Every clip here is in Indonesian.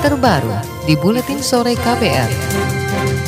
terbaru di Buletin Sore KPR.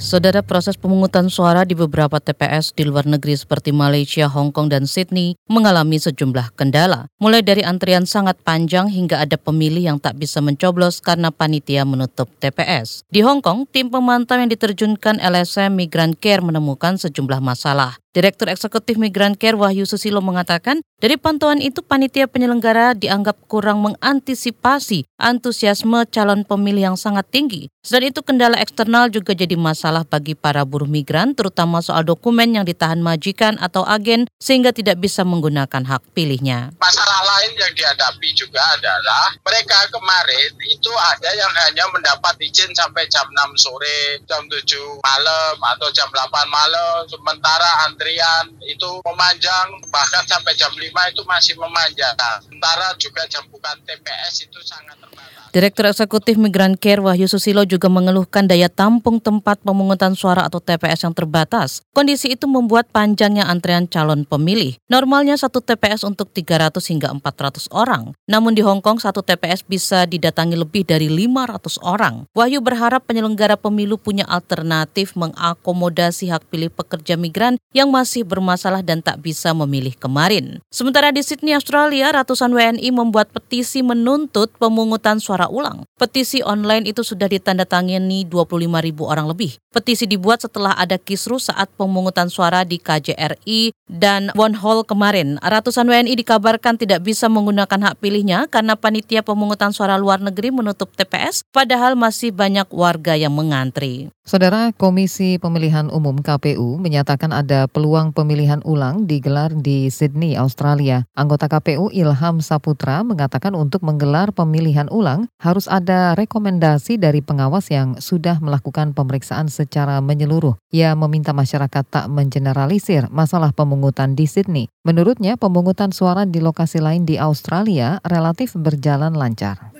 Saudara proses pemungutan suara di beberapa TPS di luar negeri seperti Malaysia, Hong Kong, dan Sydney mengalami sejumlah kendala. Mulai dari antrian sangat panjang hingga ada pemilih yang tak bisa mencoblos karena panitia menutup TPS. Di Hong Kong, tim pemantau yang diterjunkan LSM Migrant Care menemukan sejumlah masalah. Direktur Eksekutif Migran Care Wahyu Susilo mengatakan, dari pantauan itu panitia penyelenggara dianggap kurang mengantisipasi antusiasme calon pemilih yang sangat tinggi. Selain itu kendala eksternal juga jadi masalah bagi para buruh migran, terutama soal dokumen yang ditahan majikan atau agen sehingga tidak bisa menggunakan hak pilihnya. Masalah lain yang dihadapi juga adalah mereka kemarin itu ada yang hanya mendapat izin sampai jam 6 sore, jam 7 malam atau jam 8 malam, sementara antrian itu memanjang bahkan sampai jam 5 itu masih memanjang. Sementara juga jam bukan TPS itu sangat terbatas. Direktur Eksekutif Migran Care Wahyu Susilo juga mengeluhkan daya tampung tempat pemungutan suara atau TPS yang terbatas. Kondisi itu membuat panjangnya antrean calon pemilih. Normalnya satu TPS untuk 300 hingga 400 orang. Namun di Hong Kong satu TPS bisa didatangi lebih dari 500 orang. Wahyu berharap penyelenggara pemilu punya alternatif mengakomodasi hak pilih pekerja migran yang masih bermasalah dan tak bisa memilih kemarin. Sementara di Sydney, Australia, ratusan WNI membuat petisi menuntut pemungutan suara ulang. Petisi online itu sudah ditandatangani 25 ribu orang lebih. Petisi dibuat setelah ada kisru saat pemungutan suara di KJRI dan One Hall kemarin. Ratusan WNI dikabarkan tidak bisa menggunakan hak pilihnya karena panitia pemungutan suara luar negeri menutup TPS, padahal masih banyak warga yang mengantri. Saudara Komisi Pemilihan Umum KPU menyatakan ada peluang pemilihan ulang digelar di Sydney, Australia. Anggota KPU Ilham Saputra mengatakan untuk menggelar pemilihan ulang harus ada rekomendasi dari pengawas yang sudah melakukan pemeriksaan secara menyeluruh. Ia meminta masyarakat tak mengeneralisir masalah pemungutan di Sydney. Menurutnya, pemungutan suara di lokasi lain di Australia relatif berjalan lancar.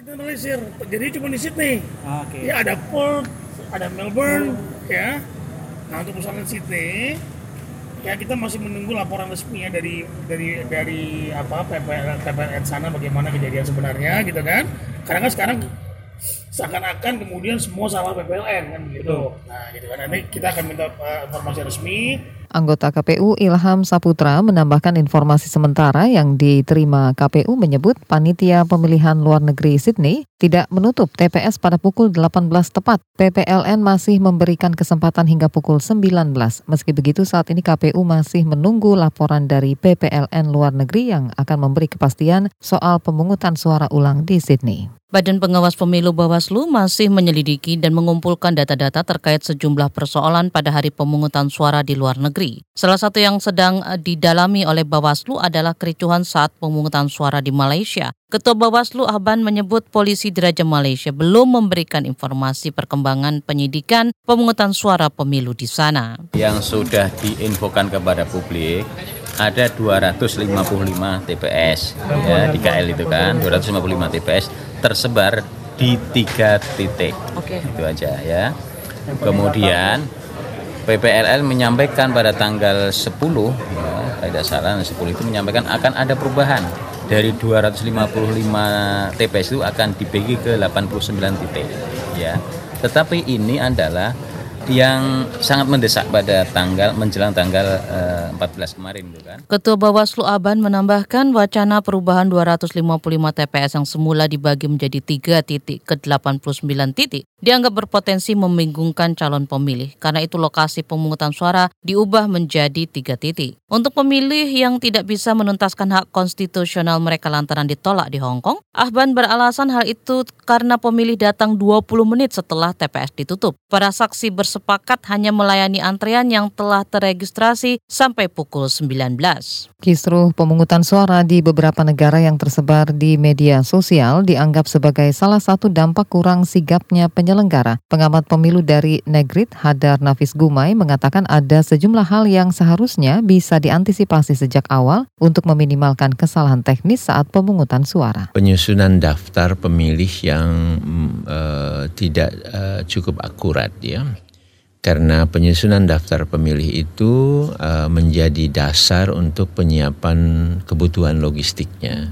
jadi cuma di Sydney. Okay. Ya ada Perth, ada Melbourne, ya. Nah untuk persoalan Sydney, ya kita masih menunggu laporan resminya dari dari dari apa PPLN sana bagaimana kejadian sebenarnya gitu kan karena kan sekarang seakan-akan kemudian semua salah PPLN kan gitu. Nah, gitu kan. Nanti kita akan minta uh, informasi resmi. Anggota KPU Ilham Saputra menambahkan informasi sementara yang diterima KPU menyebut panitia pemilihan luar negeri Sydney tidak menutup TPS pada pukul 18 tepat. PPLN masih memberikan kesempatan hingga pukul 19. Meski begitu saat ini KPU masih menunggu laporan dari PPLN luar negeri yang akan memberi kepastian soal pemungutan suara ulang di Sydney. Badan Pengawas Pemilu Bawaslu masih menyelidiki dan mengumpulkan data-data terkait sejumlah persoalan pada hari pemungutan suara di luar negeri. Salah satu yang sedang eh, didalami oleh Bawaslu adalah kericuhan saat pemungutan suara di Malaysia. Ketua Bawaslu Ahban menyebut polisi Diraja Malaysia belum memberikan informasi perkembangan penyidikan pemungutan suara pemilu di sana. Yang sudah diinfokan kepada publik ada 255 TPS ya di KL itu kan 255 TPS tersebar di tiga titik. Okay. itu aja ya. Kemudian PPLL menyampaikan pada tanggal 10 ya tidak salah 10 itu menyampaikan akan ada perubahan. Dari 255 TPS itu akan dibagi ke 89 titik ya. Tetapi ini adalah yang sangat mendesak pada tanggal menjelang tanggal uh, eh, 14 kemarin itu kan. Ketua Bawaslu Aban menambahkan wacana perubahan 255 TPS yang semula dibagi menjadi 3 titik ke 89 titik dianggap berpotensi membingungkan calon pemilih karena itu lokasi pemungutan suara diubah menjadi tiga titik. Untuk pemilih yang tidak bisa menuntaskan hak konstitusional mereka lantaran ditolak di Hong Kong, Ahban beralasan hal itu karena pemilih datang 20 menit setelah TPS ditutup. Para saksi bersepakat hanya melayani antrean yang telah terregistrasi sampai pukul 19. Kisruh pemungutan suara di beberapa negara yang tersebar di media sosial dianggap sebagai salah satu dampak kurang sigapnya penyelenggara. Pengamat pemilu dari Negrit, Hadar Nafis Gumai, mengatakan ada sejumlah hal yang seharusnya bisa diantisipasi sejak awal untuk meminimalkan kesalahan teknis saat pemungutan suara. Penyusunan daftar pemilih yang uh, tidak uh, cukup akurat ya karena penyusunan daftar pemilih itu uh, menjadi dasar untuk penyiapan kebutuhan logistiknya.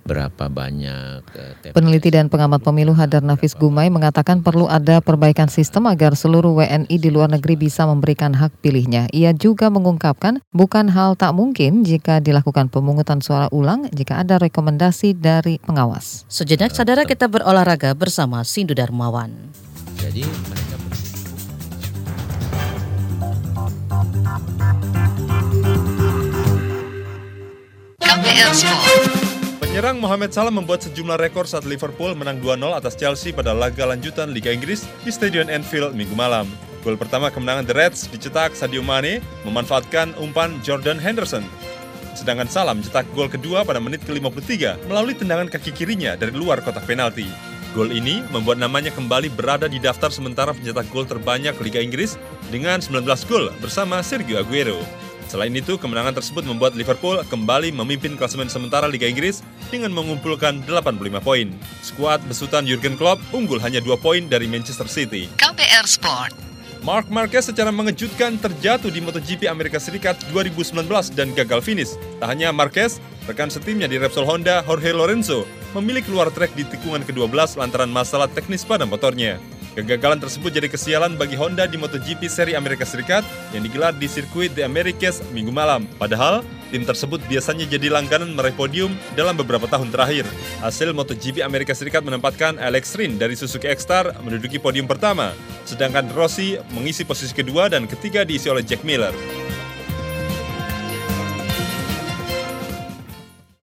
berapa banyak uh, TPS. Peneliti dan pengamat pemilu Hadar Nafis Gumai mengatakan perlu ada perbaikan sistem agar seluruh WNI di luar negeri bisa memberikan hak pilihnya. Ia juga mengungkapkan bukan hal tak mungkin jika dilakukan pemungutan suara ulang jika ada rekomendasi dari pengawas. Sejenak saudara kita berolahraga bersama Sindu Darmawan. Jadi KPR Sport. Penyerang Mohamed Salah membuat sejumlah rekor saat Liverpool menang 2-0 atas Chelsea pada laga lanjutan Liga Inggris di Stadion Anfield minggu malam. Gol pertama kemenangan The Reds dicetak Sadio Mane memanfaatkan umpan Jordan Henderson. Sedangkan Salah mencetak gol kedua pada menit ke-53 melalui tendangan kaki kirinya dari luar kotak penalti. Gol ini membuat namanya kembali berada di daftar sementara pencetak gol terbanyak Liga Inggris dengan 19 gol bersama Sergio Aguero. Selain itu, kemenangan tersebut membuat Liverpool kembali memimpin klasemen sementara Liga Inggris dengan mengumpulkan 85 poin. Skuad besutan Jurgen Klopp unggul hanya 2 poin dari Manchester City. KPR Sport. Mark Marquez secara mengejutkan terjatuh di MotoGP Amerika Serikat 2019 dan gagal finish. Tak hanya Marquez, rekan setimnya di Repsol Honda, Jorge Lorenzo, memilih keluar trek di tikungan ke-12 lantaran masalah teknis pada motornya. Kegagalan tersebut jadi kesialan bagi Honda di MotoGP seri Amerika Serikat yang digelar di sirkuit The Americas minggu malam. Padahal, tim tersebut biasanya jadi langganan meraih podium dalam beberapa tahun terakhir. Hasil MotoGP Amerika Serikat menempatkan Alex Rin dari Suzuki X-Star menduduki podium pertama, sedangkan Rossi mengisi posisi kedua dan ketiga diisi oleh Jack Miller.